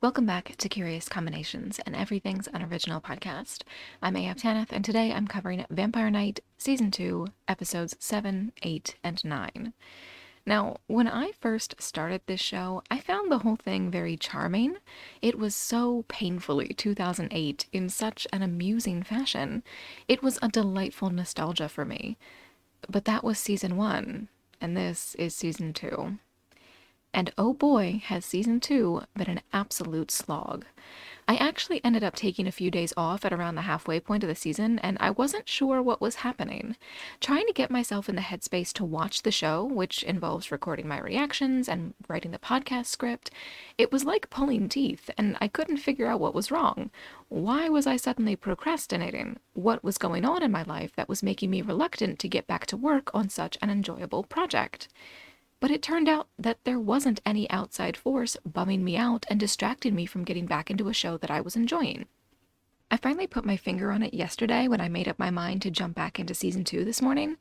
Welcome back to Curious Combinations and Everything's Unoriginal podcast. I'm AF Tanith, and today I'm covering Vampire Knight Season 2, Episodes 7, 8, and 9. Now, when I first started this show, I found the whole thing very charming. It was so painfully 2008 in such an amusing fashion. It was a delightful nostalgia for me. But that was Season 1, and this is Season 2. And oh boy, has season two been an absolute slog. I actually ended up taking a few days off at around the halfway point of the season, and I wasn't sure what was happening. Trying to get myself in the headspace to watch the show, which involves recording my reactions and writing the podcast script, it was like pulling teeth, and I couldn't figure out what was wrong. Why was I suddenly procrastinating? What was going on in my life that was making me reluctant to get back to work on such an enjoyable project? But it turned out that there wasn't any outside force bumming me out and distracting me from getting back into a show that I was enjoying. I finally put my finger on it yesterday when I made up my mind to jump back into season two this morning.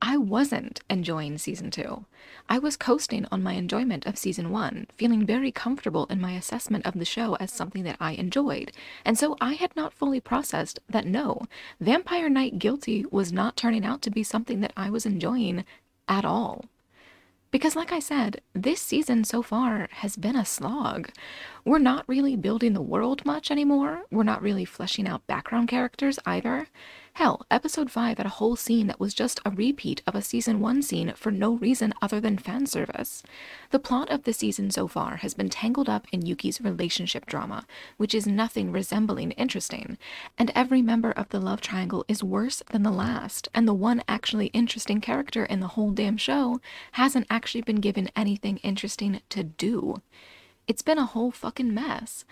I wasn't enjoying season two. I was coasting on my enjoyment of season one, feeling very comfortable in my assessment of the show as something that I enjoyed. And so I had not fully processed that no, Vampire Knight Guilty was not turning out to be something that I was enjoying at all. Because, like I said, this season so far has been a slog. We're not really building the world much anymore. We're not really fleshing out background characters either. Hell, episode 5 had a whole scene that was just a repeat of a season 1 scene for no reason other than fan service. The plot of the season so far has been tangled up in Yuki's relationship drama, which is nothing resembling interesting, and every member of the love triangle is worse than the last, and the one actually interesting character in the whole damn show hasn't actually been given anything interesting to do. It's been a whole fucking mess.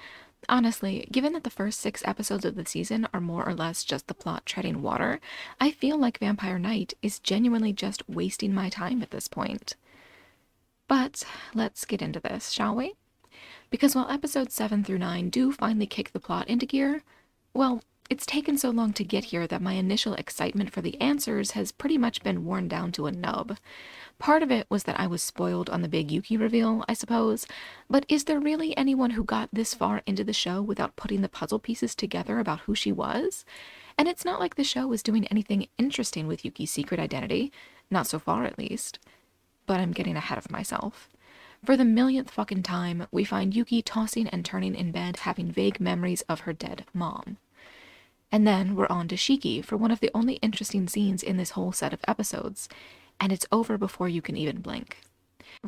Honestly, given that the first six episodes of the season are more or less just the plot treading water, I feel like Vampire Knight is genuinely just wasting my time at this point. But let's get into this, shall we? Because while episodes 7 through 9 do finally kick the plot into gear, well, it's taken so long to get here that my initial excitement for the answers has pretty much been worn down to a nub. Part of it was that I was spoiled on the big Yuki reveal, I suppose, but is there really anyone who got this far into the show without putting the puzzle pieces together about who she was? And it's not like the show was doing anything interesting with Yuki's secret identity, not so far at least. But I'm getting ahead of myself. For the millionth fucking time, we find Yuki tossing and turning in bed, having vague memories of her dead mom. And then we're on to Shiki for one of the only interesting scenes in this whole set of episodes, and it's over before you can even blink.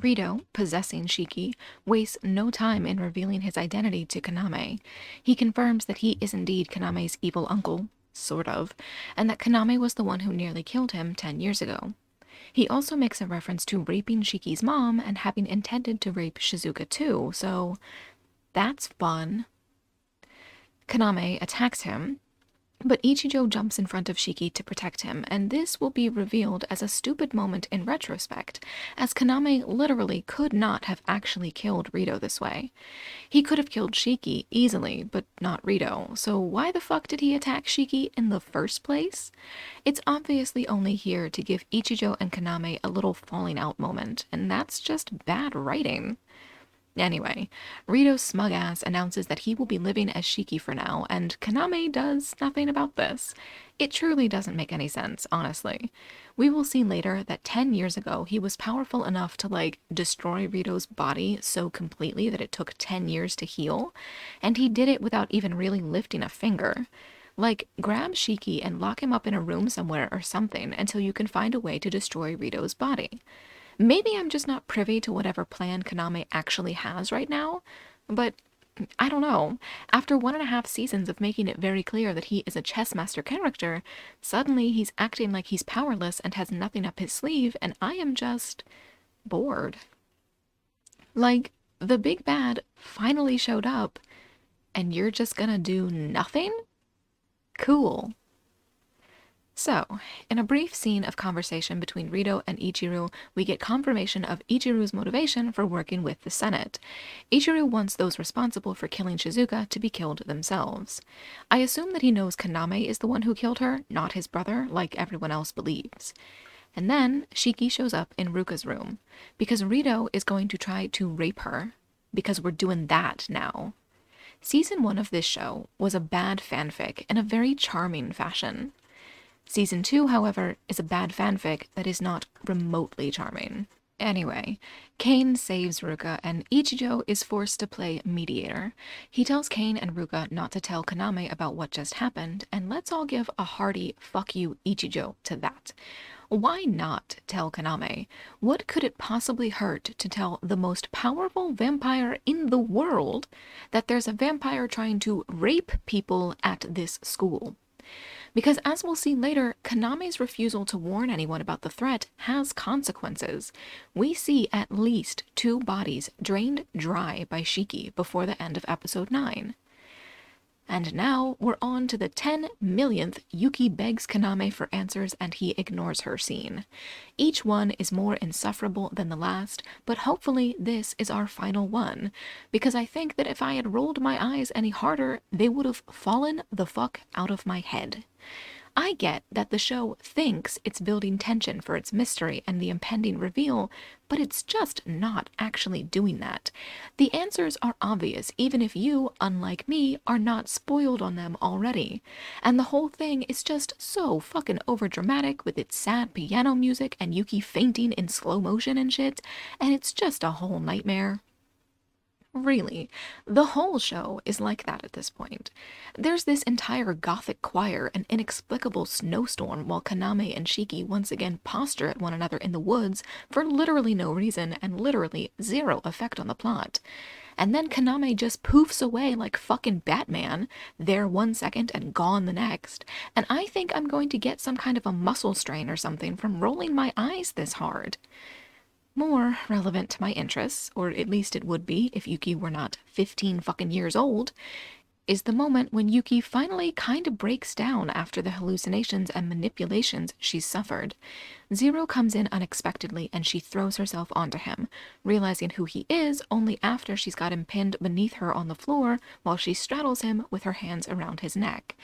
Rito, possessing Shiki, wastes no time in revealing his identity to Kaname. He confirms that he is indeed Kaname's evil uncle, sort of, and that Kaname was the one who nearly killed him ten years ago. He also makes a reference to raping Shiki's mom and having intended to rape Shizuka too, so that's fun. Kaname attacks him, but Ichijo jumps in front of Shiki to protect him, and this will be revealed as a stupid moment in retrospect, as Kaname literally could not have actually killed Rito this way. He could have killed Shiki easily, but not Rito, so why the fuck did he attack Shiki in the first place? It's obviously only here to give Ichijo and Kaname a little falling out moment, and that's just bad writing. Anyway, Rito's smug ass announces that he will be living as Shiki for now, and Kaname does nothing about this. It truly doesn't make any sense, honestly. We will see later that 10 years ago he was powerful enough to, like, destroy Rito's body so completely that it took 10 years to heal, and he did it without even really lifting a finger. Like, grab Shiki and lock him up in a room somewhere or something until you can find a way to destroy Rito's body. Maybe I'm just not privy to whatever plan Kaname actually has right now, but I don't know. After one and a half seasons of making it very clear that he is a chess master character, suddenly he's acting like he's powerless and has nothing up his sleeve, and I am just bored. Like, the big bad finally showed up, and you're just gonna do nothing? Cool. So, in a brief scene of conversation between Rito and Ichiru, we get confirmation of Ichiru's motivation for working with the Senate. Ichiru wants those responsible for killing Shizuka to be killed themselves. I assume that he knows Kaname is the one who killed her, not his brother, like everyone else believes. And then Shiki shows up in Ruka's room, because Rito is going to try to rape her, because we're doing that now. Season 1 of this show was a bad fanfic in a very charming fashion. Season 2, however, is a bad fanfic that is not remotely charming. Anyway, Kane saves Ruka and Ichijo is forced to play mediator. He tells Kane and Ruka not to tell Kaname about what just happened, and let's all give a hearty fuck you Ichijo to that. Why not tell Kaname? What could it possibly hurt to tell the most powerful vampire in the world that there's a vampire trying to rape people at this school? Because as we'll see later, Kaname's refusal to warn anyone about the threat has consequences. We see at least two bodies drained dry by Shiki before the end of episode 9. And now we're on to the 10 millionth Yuki begs Kaname for answers and he ignores her scene. Each one is more insufferable than the last, but hopefully this is our final one, because I think that if I had rolled my eyes any harder, they would have fallen the fuck out of my head. I get that the show thinks it's building tension for its mystery and the impending reveal, but it's just not actually doing that. The answers are obvious, even if you, unlike me, are not spoiled on them already. And the whole thing is just so fucking overdramatic with its sad piano music and Yuki fainting in slow motion and shit, and it's just a whole nightmare. Really, the whole show is like that at this point. There's this entire gothic choir, an inexplicable snowstorm, while Kaname and Shiki once again posture at one another in the woods for literally no reason and literally zero effect on the plot. And then Kaname just poofs away like fucking Batman, there one second and gone the next. And I think I'm going to get some kind of a muscle strain or something from rolling my eyes this hard. More relevant to my interests, or at least it would be if Yuki were not 15 fucking years old, is the moment when Yuki finally kind of breaks down after the hallucinations and manipulations she's suffered. Zero comes in unexpectedly and she throws herself onto him, realizing who he is only after she's got him pinned beneath her on the floor while she straddles him with her hands around his neck.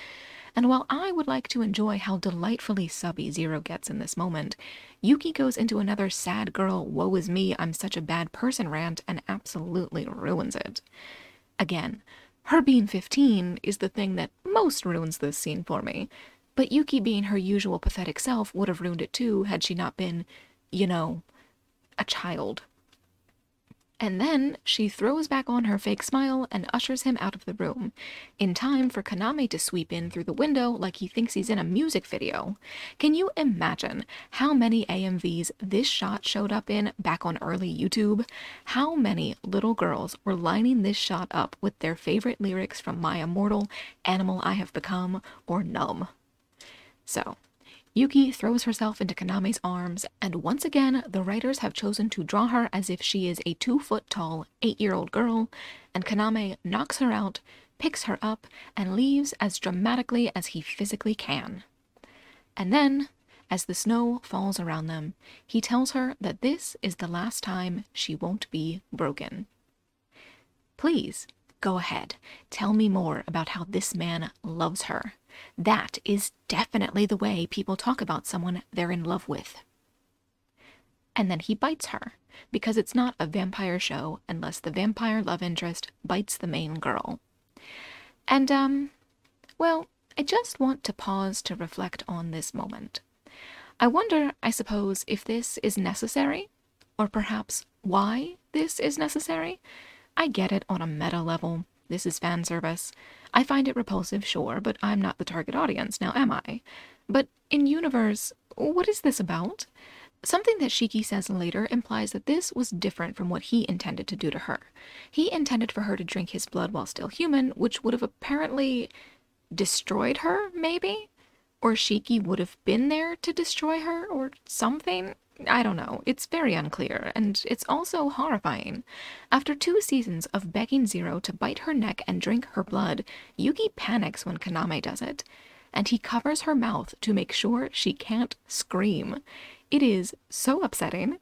And while I would like to enjoy how delightfully subby Zero gets in this moment, Yuki goes into another sad girl, woe is me, I'm such a bad person rant and absolutely ruins it. Again, her being 15 is the thing that most ruins this scene for me, but Yuki being her usual pathetic self would have ruined it too had she not been, you know, a child. And then she throws back on her fake smile and ushers him out of the room, in time for Kaname to sweep in through the window like he thinks he's in a music video. Can you imagine how many AMVs this shot showed up in back on early YouTube? How many little girls were lining this shot up with their favorite lyrics from My Immortal, Animal I Have Become, or Numb? So, Yuki throws herself into Kaname's arms, and once again, the writers have chosen to draw her as if she is a two foot tall, eight year old girl, and Kaname knocks her out, picks her up, and leaves as dramatically as he physically can. And then, as the snow falls around them, he tells her that this is the last time she won't be broken. Please, go ahead. Tell me more about how this man loves her. That is definitely the way people talk about someone they're in love with. And then he bites her, because it's not a vampire show unless the vampire love interest bites the main girl. And, um, well, I just want to pause to reflect on this moment. I wonder, I suppose, if this is necessary, or perhaps why this is necessary. I get it on a meta level. This is fan service. I find it repulsive, sure, but I'm not the target audience, now am I? But in universe, what is this about? Something that Shiki says later implies that this was different from what he intended to do to her. He intended for her to drink his blood while still human, which would have apparently destroyed her, maybe? Or Shiki would have been there to destroy her, or something? I don't know. It's very unclear, and it's also horrifying. After two seasons of begging Zero to bite her neck and drink her blood, Yuki panics when Kaname does it, and he covers her mouth to make sure she can't scream. It is so upsetting.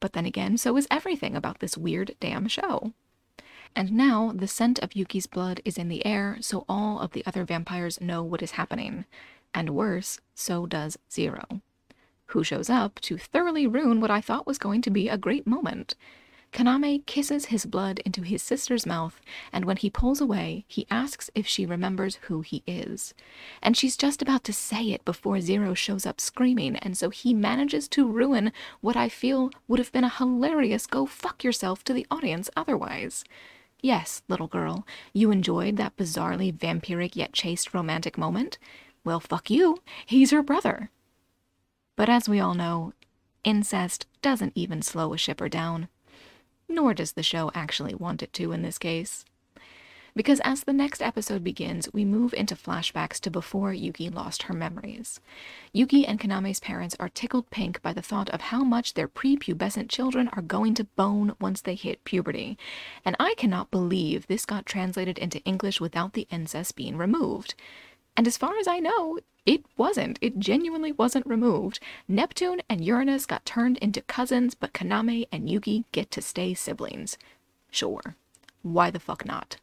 But then again, so is everything about this weird damn show. And now the scent of Yuki's blood is in the air, so all of the other vampires know what is happening. And worse, so does Zero who shows up to thoroughly ruin what I thought was going to be a great moment. Kaname kisses his blood into his sister's mouth, and when he pulls away, he asks if she remembers who he is. And she's just about to say it before Zero shows up screaming, and so he manages to ruin what I feel would have been a hilarious go fuck yourself to the audience otherwise. Yes, little girl, you enjoyed that bizarrely vampiric yet chaste romantic moment? Well, fuck you. He's her brother. But as we all know, incest doesn't even slow a shipper down nor does the show actually want it to in this case. Because as the next episode begins, we move into flashbacks to before Yuki lost her memories. Yuki and Kaname's parents are tickled pink by the thought of how much their prepubescent children are going to bone once they hit puberty, and I cannot believe this got translated into English without the incest being removed. And as far as I know, it wasn't. It genuinely wasn't removed. Neptune and Uranus got turned into cousins, but Kaname and Yuki get to stay siblings. Sure. Why the fuck not?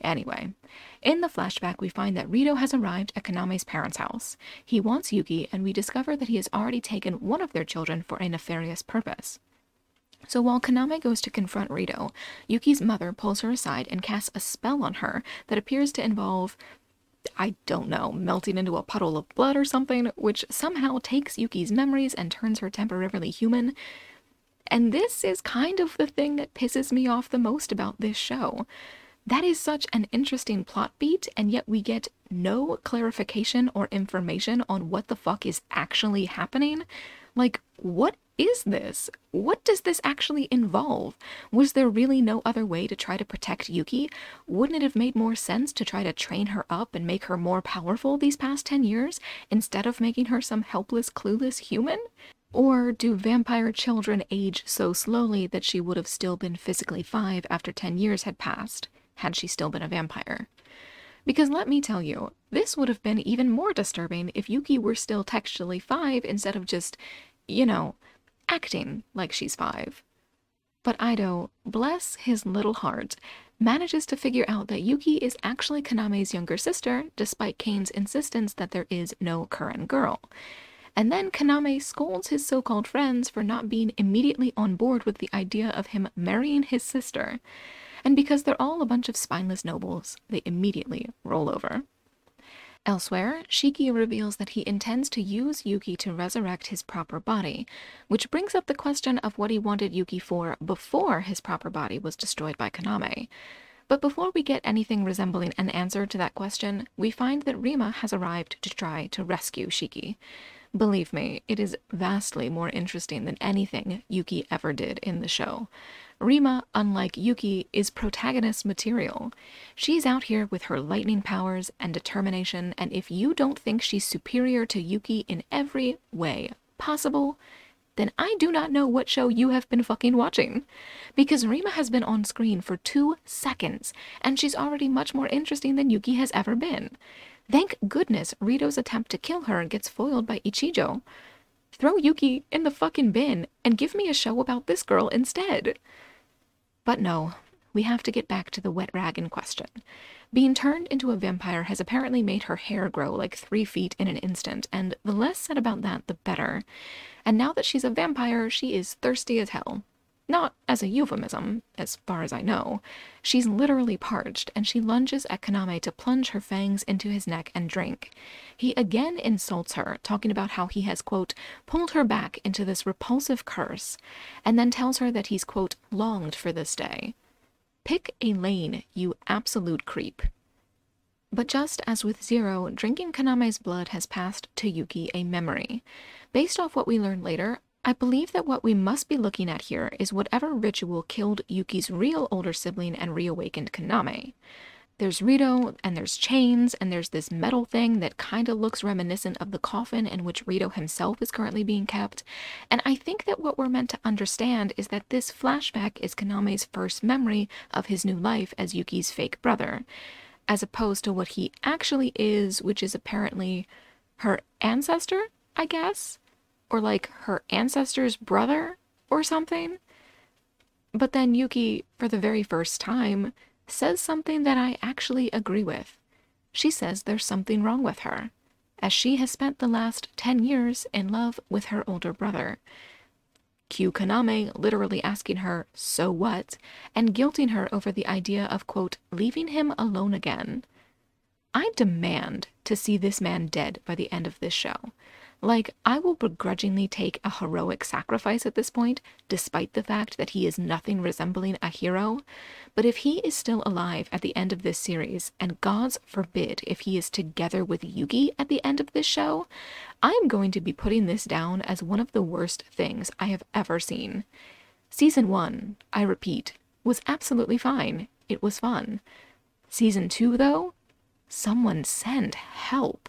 Anyway, in the flashback, we find that Rito has arrived at Kaname's parents' house. He wants Yuki, and we discover that he has already taken one of their children for a nefarious purpose. So while Kaname goes to confront Rito, Yuki's mother pulls her aside and casts a spell on her that appears to involve I don't know, melting into a puddle of blood or something, which somehow takes Yuki's memories and turns her temporarily human. And this is kind of the thing that pisses me off the most about this show. That is such an interesting plot beat, and yet we get no clarification or information on what the fuck is actually happening. Like, what is this? What does this actually involve? Was there really no other way to try to protect Yuki? Wouldn't it have made more sense to try to train her up and make her more powerful these past 10 years instead of making her some helpless, clueless human? Or do vampire children age so slowly that she would have still been physically five after 10 years had passed, had she still been a vampire? Because let me tell you, this would have been even more disturbing if Yuki were still textually five instead of just, you know, acting like she's five. But Aido, bless his little heart, manages to figure out that Yuki is actually Kaname's younger sister, despite Kane's insistence that there is no Kuran girl. And then Kaname scolds his so called friends for not being immediately on board with the idea of him marrying his sister. And because they're all a bunch of spineless nobles, they immediately roll over. Elsewhere, Shiki reveals that he intends to use Yuki to resurrect his proper body, which brings up the question of what he wanted Yuki for before his proper body was destroyed by Kaname. But before we get anything resembling an answer to that question, we find that Rima has arrived to try to rescue Shiki. Believe me, it is vastly more interesting than anything Yuki ever did in the show. Rima, unlike Yuki, is protagonist material. She's out here with her lightning powers and determination, and if you don't think she's superior to Yuki in every way possible, then I do not know what show you have been fucking watching. Because Rima has been on screen for two seconds, and she's already much more interesting than Yuki has ever been. Thank goodness Rito's attempt to kill her gets foiled by Ichijo. Throw Yuki in the fucking bin and give me a show about this girl instead. But no, we have to get back to the wet rag in question. Being turned into a vampire has apparently made her hair grow like three feet in an instant, and the less said about that, the better. And now that she's a vampire, she is thirsty as hell. Not as a euphemism, as far as I know. She's literally parched, and she lunges at Kaname to plunge her fangs into his neck and drink. He again insults her, talking about how he has, quote, pulled her back into this repulsive curse, and then tells her that he's, quote, longed for this day. Pick a lane, you absolute creep. But just as with Zero, drinking Kaname's blood has passed to Yuki a memory. Based off what we learn later, I believe that what we must be looking at here is whatever ritual killed Yuki's real older sibling and reawakened Kaname. There's Rito, and there's chains, and there's this metal thing that kind of looks reminiscent of the coffin in which Rito himself is currently being kept. And I think that what we're meant to understand is that this flashback is Kaname's first memory of his new life as Yuki's fake brother, as opposed to what he actually is, which is apparently her ancestor, I guess? Or like her ancestor's brother or something. But then Yuki, for the very first time, says something that I actually agree with. She says there's something wrong with her, as she has spent the last 10 years in love with her older brother. cue Kaname literally asking her, so what, and guilting her over the idea of, quote, leaving him alone again. I demand to see this man dead by the end of this show. Like, I will begrudgingly take a heroic sacrifice at this point, despite the fact that he is nothing resembling a hero. But if he is still alive at the end of this series, and gods forbid if he is together with Yuki at the end of this show, I am going to be putting this down as one of the worst things I have ever seen. Season 1, I repeat, was absolutely fine. It was fun. Season 2, though, someone send help.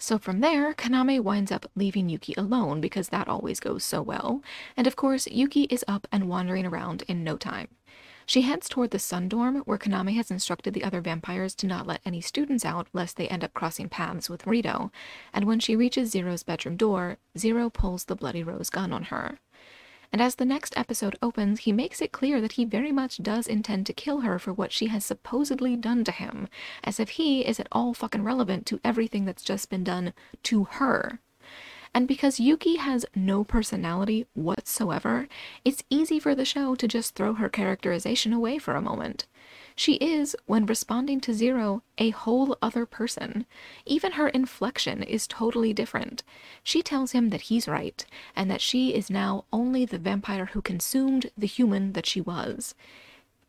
So from there, Kaname winds up leaving Yuki alone because that always goes so well, and of course, Yuki is up and wandering around in no time. She heads toward the Sun Dorm, where Kaname has instructed the other vampires to not let any students out lest they end up crossing paths with Rito, and when she reaches Zero's bedroom door, Zero pulls the Bloody Rose gun on her and as the next episode opens, he makes it clear that he very much does intend to kill her for what she has supposedly done to him, as if he is at all fucking relevant to everything that's just been done to her. And because Yuki has no personality whatsoever, it's easy for the show to just throw her characterization away for a moment. She is, when responding to Zero, a whole other person. Even her inflection is totally different. She tells him that he's right, and that she is now only the vampire who consumed the human that she was.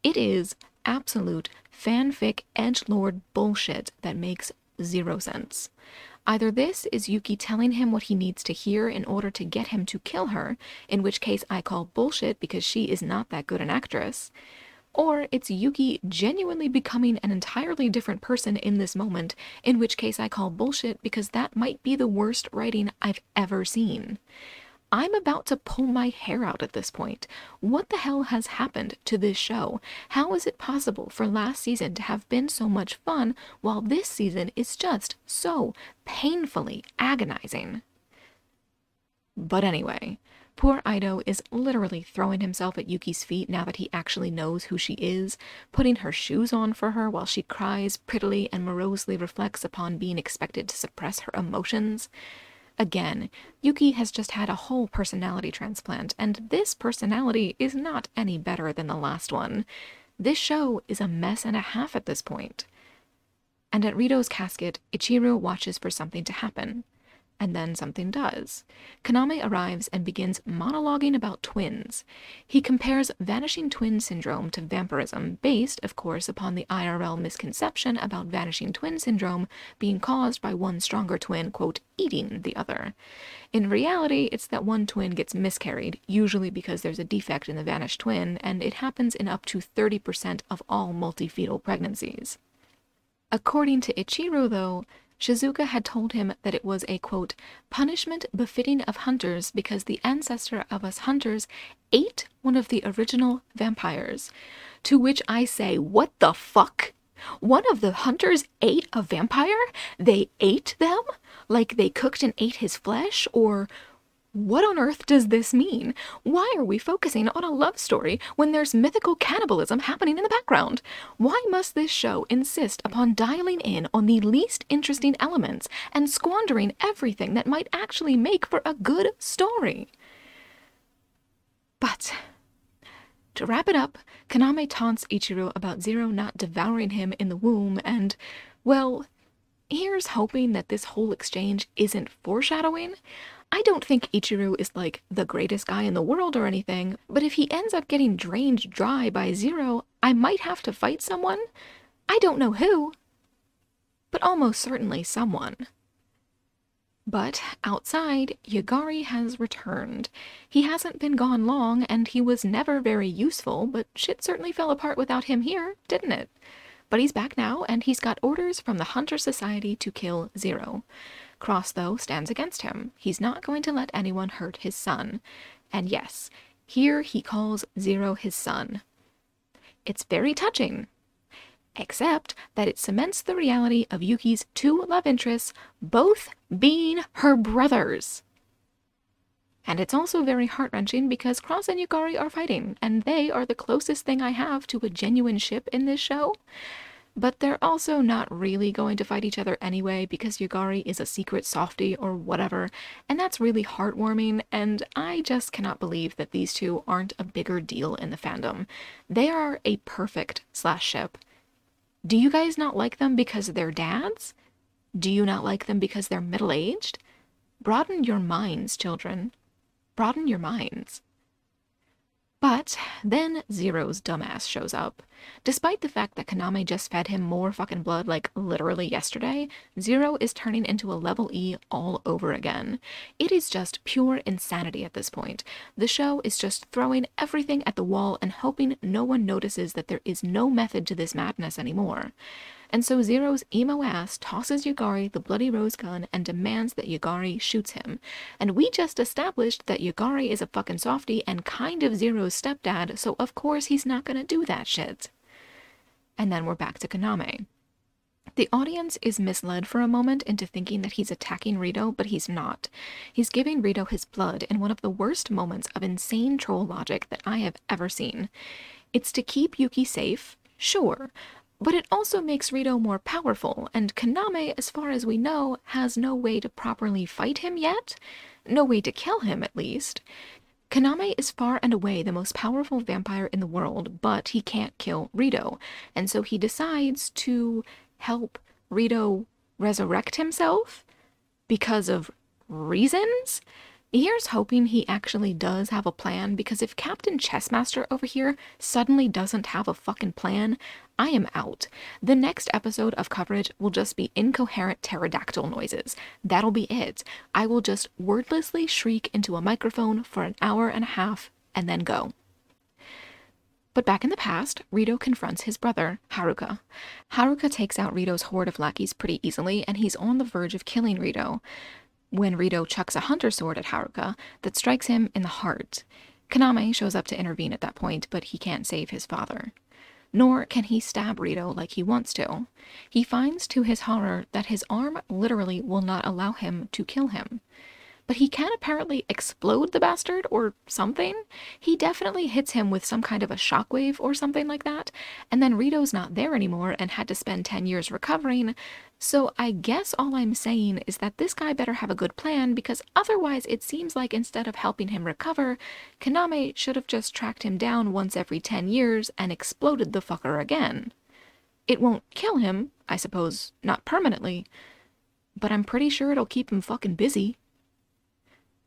It is absolute fanfic edgelord bullshit that makes zero sense. Either this is Yuki telling him what he needs to hear in order to get him to kill her, in which case I call bullshit because she is not that good an actress, or it's Yuki genuinely becoming an entirely different person in this moment, in which case I call bullshit because that might be the worst writing I've ever seen. I'm about to pull my hair out at this point. What the hell has happened to this show? How is it possible for last season to have been so much fun while this season is just so painfully agonizing? But anyway, Poor Aido is literally throwing himself at Yuki's feet now that he actually knows who she is, putting her shoes on for her while she cries prettily and morosely reflects upon being expected to suppress her emotions. Again, Yuki has just had a whole personality transplant, and this personality is not any better than the last one. This show is a mess and a half at this point. And at Rito's casket, Ichiru watches for something to happen and then something does. Kaname arrives and begins monologuing about twins. He compares vanishing twin syndrome to vampirism, based, of course, upon the IRL misconception about vanishing twin syndrome being caused by one stronger twin, quote, eating the other. In reality, it's that one twin gets miscarried, usually because there's a defect in the vanished twin, and it happens in up to 30% of all multifetal pregnancies. According to Ichiru, though, Shizuka had told him that it was a quote, punishment befitting of hunters because the ancestor of us hunters ate one of the original vampires. To which I say, what the fuck? One of the hunters ate a vampire? They ate them? Like they cooked and ate his flesh? Or what on earth does this mean? Why are we focusing on a love story when there's mythical cannibalism happening in the background? Why must this show insist upon dialing in on the least interesting elements and squandering everything that might actually make for a good story? But to wrap it up, Kaname taunts Ichiru about Zero not devouring him in the womb, and, well, here's hoping that this whole exchange isn't foreshadowing. I don't think Ichiru is like the greatest guy in the world or anything, but if he ends up getting drained dry by Zero, I might have to fight someone. I don't know who, but almost certainly someone. But outside, Yagari has returned. He hasn't been gone long, and he was never very useful, but shit certainly fell apart without him here, didn't it? But he's back now, and he's got orders from the Hunter Society to kill Zero. Cross, though, stands against him. He's not going to let anyone hurt his son. And yes, here he calls Zero his son. It's very touching, except that it cements the reality of Yuki's two love interests both being her brothers. And it's also very heart wrenching because Cross and Yagari are fighting, and they are the closest thing I have to a genuine ship in this show. But they're also not really going to fight each other anyway because Yagari is a secret softie or whatever, and that's really heartwarming, and I just cannot believe that these two aren't a bigger deal in the fandom. They are a perfect slash ship. Do you guys not like them because they're dads? Do you not like them because they're middle aged? Broaden your minds, children. Broaden your minds. But then Zero's dumbass shows up. Despite the fact that Kaname just fed him more fucking blood like literally yesterday, Zero is turning into a level E all over again. It is just pure insanity at this point. The show is just throwing everything at the wall and hoping no one notices that there is no method to this madness anymore. And so Zero's emo ass tosses Yagari the bloody rose gun and demands that Yagari shoots him. And we just established that Yagari is a fucking softie and kind of Zero's stepdad, so of course he's not gonna do that shit. And then we're back to Kaname. The audience is misled for a moment into thinking that he's attacking Rito, but he's not. He's giving Rito his blood in one of the worst moments of insane troll logic that I have ever seen. It's to keep Yuki safe, sure, but it also makes Rito more powerful, and Kaname, as far as we know, has no way to properly fight him yet. No way to kill him, at least. Kaname is far and away the most powerful vampire in the world, but he can't kill Rito, and so he decides to help Rito resurrect himself because of reasons? Here's hoping he actually does have a plan because if Captain Chessmaster over here suddenly doesn't have a fucking plan, I am out. The next episode of coverage will just be incoherent pterodactyl noises. That'll be it. I will just wordlessly shriek into a microphone for an hour and a half and then go. But back in the past, Rito confronts his brother, Haruka. Haruka takes out Rito's horde of lackeys pretty easily, and he's on the verge of killing Rito when Rito chucks a hunter sword at Haruka that strikes him in the heart. Kaname shows up to intervene at that point, but he can't save his father. Nor can he stab Rito like he wants to. He finds to his horror that his arm literally will not allow him to kill him but he can apparently explode the bastard or something. He definitely hits him with some kind of a shockwave or something like that, and then Rito's not there anymore and had to spend 10 years recovering. So I guess all I'm saying is that this guy better have a good plan because otherwise it seems like instead of helping him recover, Kaname should have just tracked him down once every 10 years and exploded the fucker again. It won't kill him, I suppose, not permanently, but I'm pretty sure it'll keep him fucking busy.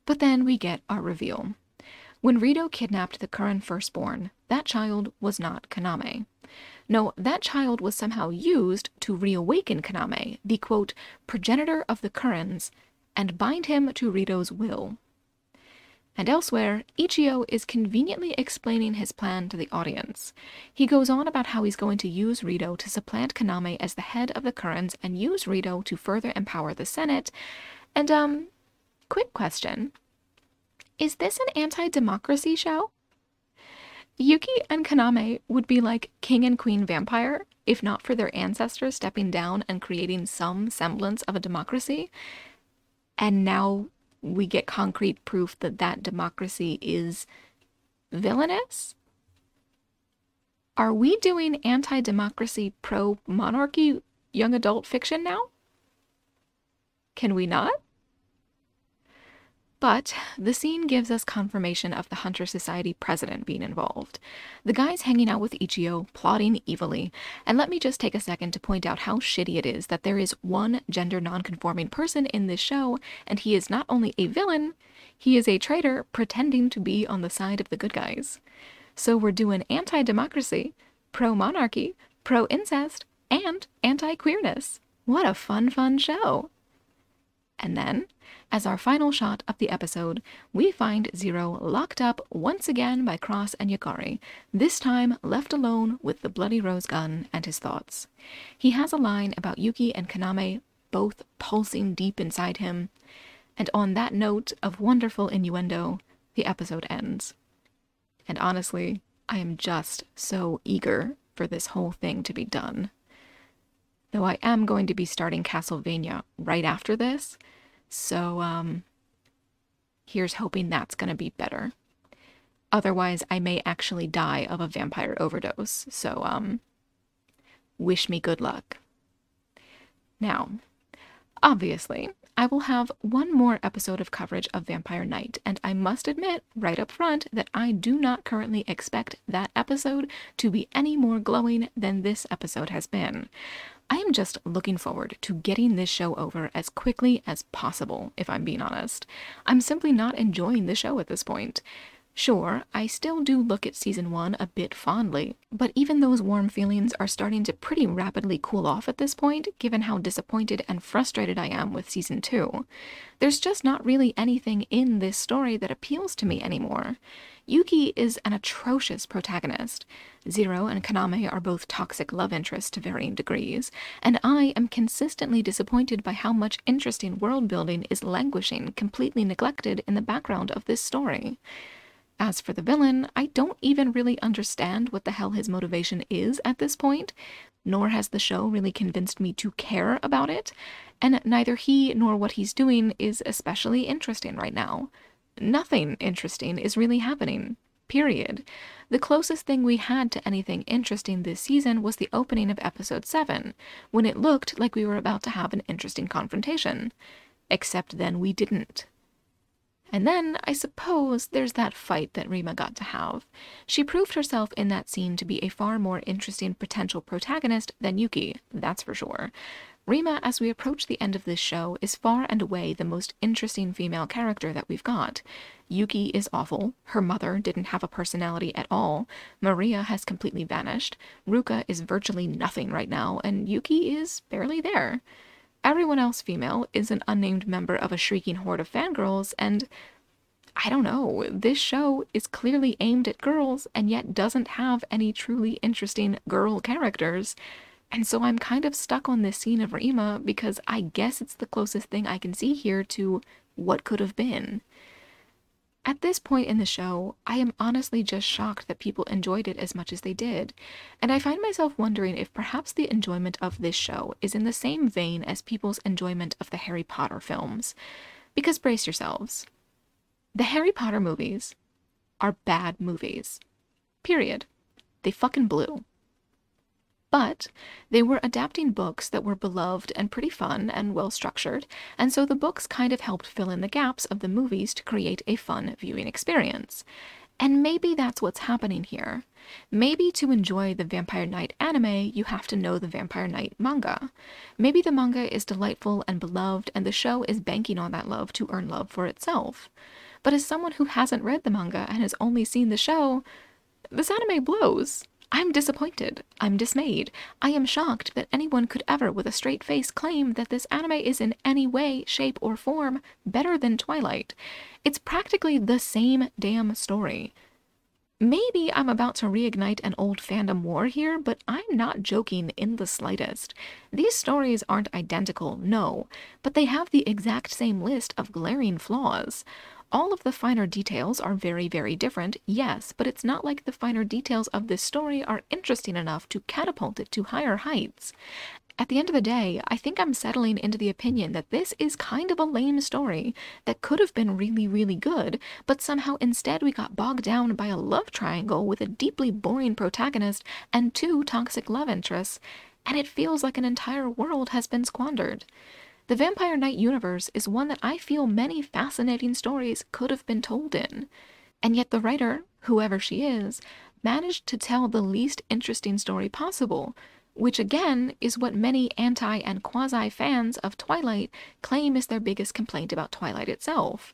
But then we get our reveal. When Rito kidnapped the Kuran firstborn, that child was not Kaname. No, that child was somehow used to reawaken Kaname, the quote, progenitor of the Kurans, and bind him to Rito's will. And elsewhere, Ichio is conveniently explaining his plan to the audience. He goes on about how he's going to use Rito to supplant Kaname as the head of the Kurans and use Rito to further empower the Senate. And, um, Quick question Is this an anti democracy show? Yuki and Kaname would be like king and queen vampire if not for their ancestors stepping down and creating some semblance of a democracy. And now we get concrete proof that that democracy is villainous? Are we doing anti democracy, pro monarchy young adult fiction now? Can we not? But the scene gives us confirmation of the Hunter Society president being involved. The guy's hanging out with Ichio, plotting evilly. And let me just take a second to point out how shitty it is that there is one gender nonconforming person in this show, and he is not only a villain, he is a traitor pretending to be on the side of the good guys. So we're doing anti democracy, pro monarchy, pro incest, and anti queerness. What a fun, fun show! And then, as our final shot of the episode, we find Zero locked up once again by Cross and Yagari, this time left alone with the bloody rose gun and his thoughts. He has a line about Yuki and Kaname both pulsing deep inside him, and on that note of wonderful innuendo, the episode ends. And honestly, I am just so eager for this whole thing to be done. Though I am going to be starting Castlevania right after this, so, um, here's hoping that's going to be better. Otherwise, I may actually die of a vampire overdose. So, um, wish me good luck. Now, obviously, I will have one more episode of coverage of Vampire Knight, and I must admit right up front that I do not currently expect that episode to be any more glowing than this episode has been. I am just looking forward to getting this show over as quickly as possible, if I'm being honest. I'm simply not enjoying the show at this point. Sure, I still do look at season one a bit fondly, but even those warm feelings are starting to pretty rapidly cool off at this point, given how disappointed and frustrated I am with season two. There's just not really anything in this story that appeals to me anymore. Yuki is an atrocious protagonist. Zero and Kaname are both toxic love interests to varying degrees, and I am consistently disappointed by how much interesting world building is languishing, completely neglected in the background of this story. As for the villain, I don't even really understand what the hell his motivation is at this point, nor has the show really convinced me to care about it, and neither he nor what he's doing is especially interesting right now. Nothing interesting is really happening. Period. The closest thing we had to anything interesting this season was the opening of episode 7, when it looked like we were about to have an interesting confrontation. Except then we didn't. And then, I suppose, there's that fight that Rima got to have. She proved herself in that scene to be a far more interesting potential protagonist than Yuki, that's for sure. Rima, as we approach the end of this show, is far and away the most interesting female character that we've got. Yuki is awful. Her mother didn't have a personality at all. Maria has completely vanished. Ruka is virtually nothing right now, and Yuki is barely there. Everyone else female is an unnamed member of a shrieking horde of fangirls, and I don't know, this show is clearly aimed at girls and yet doesn't have any truly interesting girl characters. And so I'm kind of stuck on this scene of Rima because I guess it's the closest thing I can see here to what could have been. At this point in the show, I am honestly just shocked that people enjoyed it as much as they did, and I find myself wondering if perhaps the enjoyment of this show is in the same vein as people's enjoyment of the Harry Potter films. Because brace yourselves. The Harry Potter movies are bad movies. Period. They fucking blew. But they were adapting books that were beloved and pretty fun and well structured, and so the books kind of helped fill in the gaps of the movies to create a fun viewing experience. And maybe that's what's happening here. Maybe to enjoy the Vampire Knight anime, you have to know the Vampire Knight manga. Maybe the manga is delightful and beloved, and the show is banking on that love to earn love for itself. But as someone who hasn't read the manga and has only seen the show, this anime blows. I'm disappointed. I'm dismayed. I am shocked that anyone could ever, with a straight face, claim that this anime is in any way, shape, or form better than Twilight. It's practically the same damn story. Maybe I'm about to reignite an old fandom war here, but I'm not joking in the slightest. These stories aren't identical, no, but they have the exact same list of glaring flaws. All of the finer details are very, very different, yes, but it's not like the finer details of this story are interesting enough to catapult it to higher heights. At the end of the day, I think I'm settling into the opinion that this is kind of a lame story that could have been really, really good, but somehow instead we got bogged down by a love triangle with a deeply boring protagonist and two toxic love interests, and it feels like an entire world has been squandered. The Vampire Knight universe is one that I feel many fascinating stories could have been told in. And yet the writer, whoever she is, managed to tell the least interesting story possible, which again is what many anti and quasi fans of Twilight claim is their biggest complaint about Twilight itself.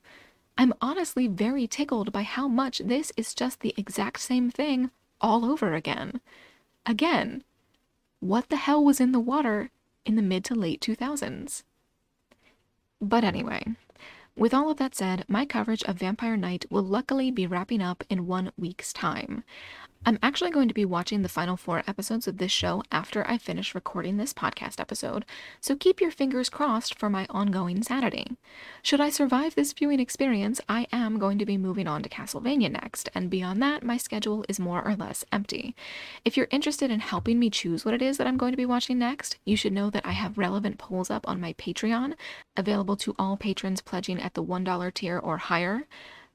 I'm honestly very tickled by how much this is just the exact same thing all over again. Again, what the hell was in the water in the mid to late 2000s? But anyway, with all of that said, my coverage of Vampire Knight will luckily be wrapping up in one week's time. I'm actually going to be watching the final four episodes of this show after I finish recording this podcast episode, so keep your fingers crossed for my ongoing sanity. Should I survive this viewing experience, I am going to be moving on to Castlevania next, and beyond that, my schedule is more or less empty. If you're interested in helping me choose what it is that I'm going to be watching next, you should know that I have relevant polls up on my Patreon, available to all patrons pledging at the $1 tier or higher.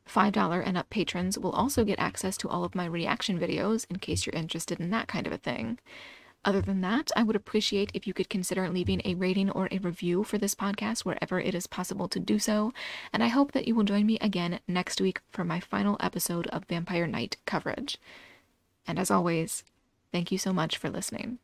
$5 and up patrons will also get access to all of my reaction videos in case you're interested in that kind of a thing. Other than that, I would appreciate if you could consider leaving a rating or a review for this podcast wherever it is possible to do so. And I hope that you will join me again next week for my final episode of Vampire Knight coverage. And as always, thank you so much for listening.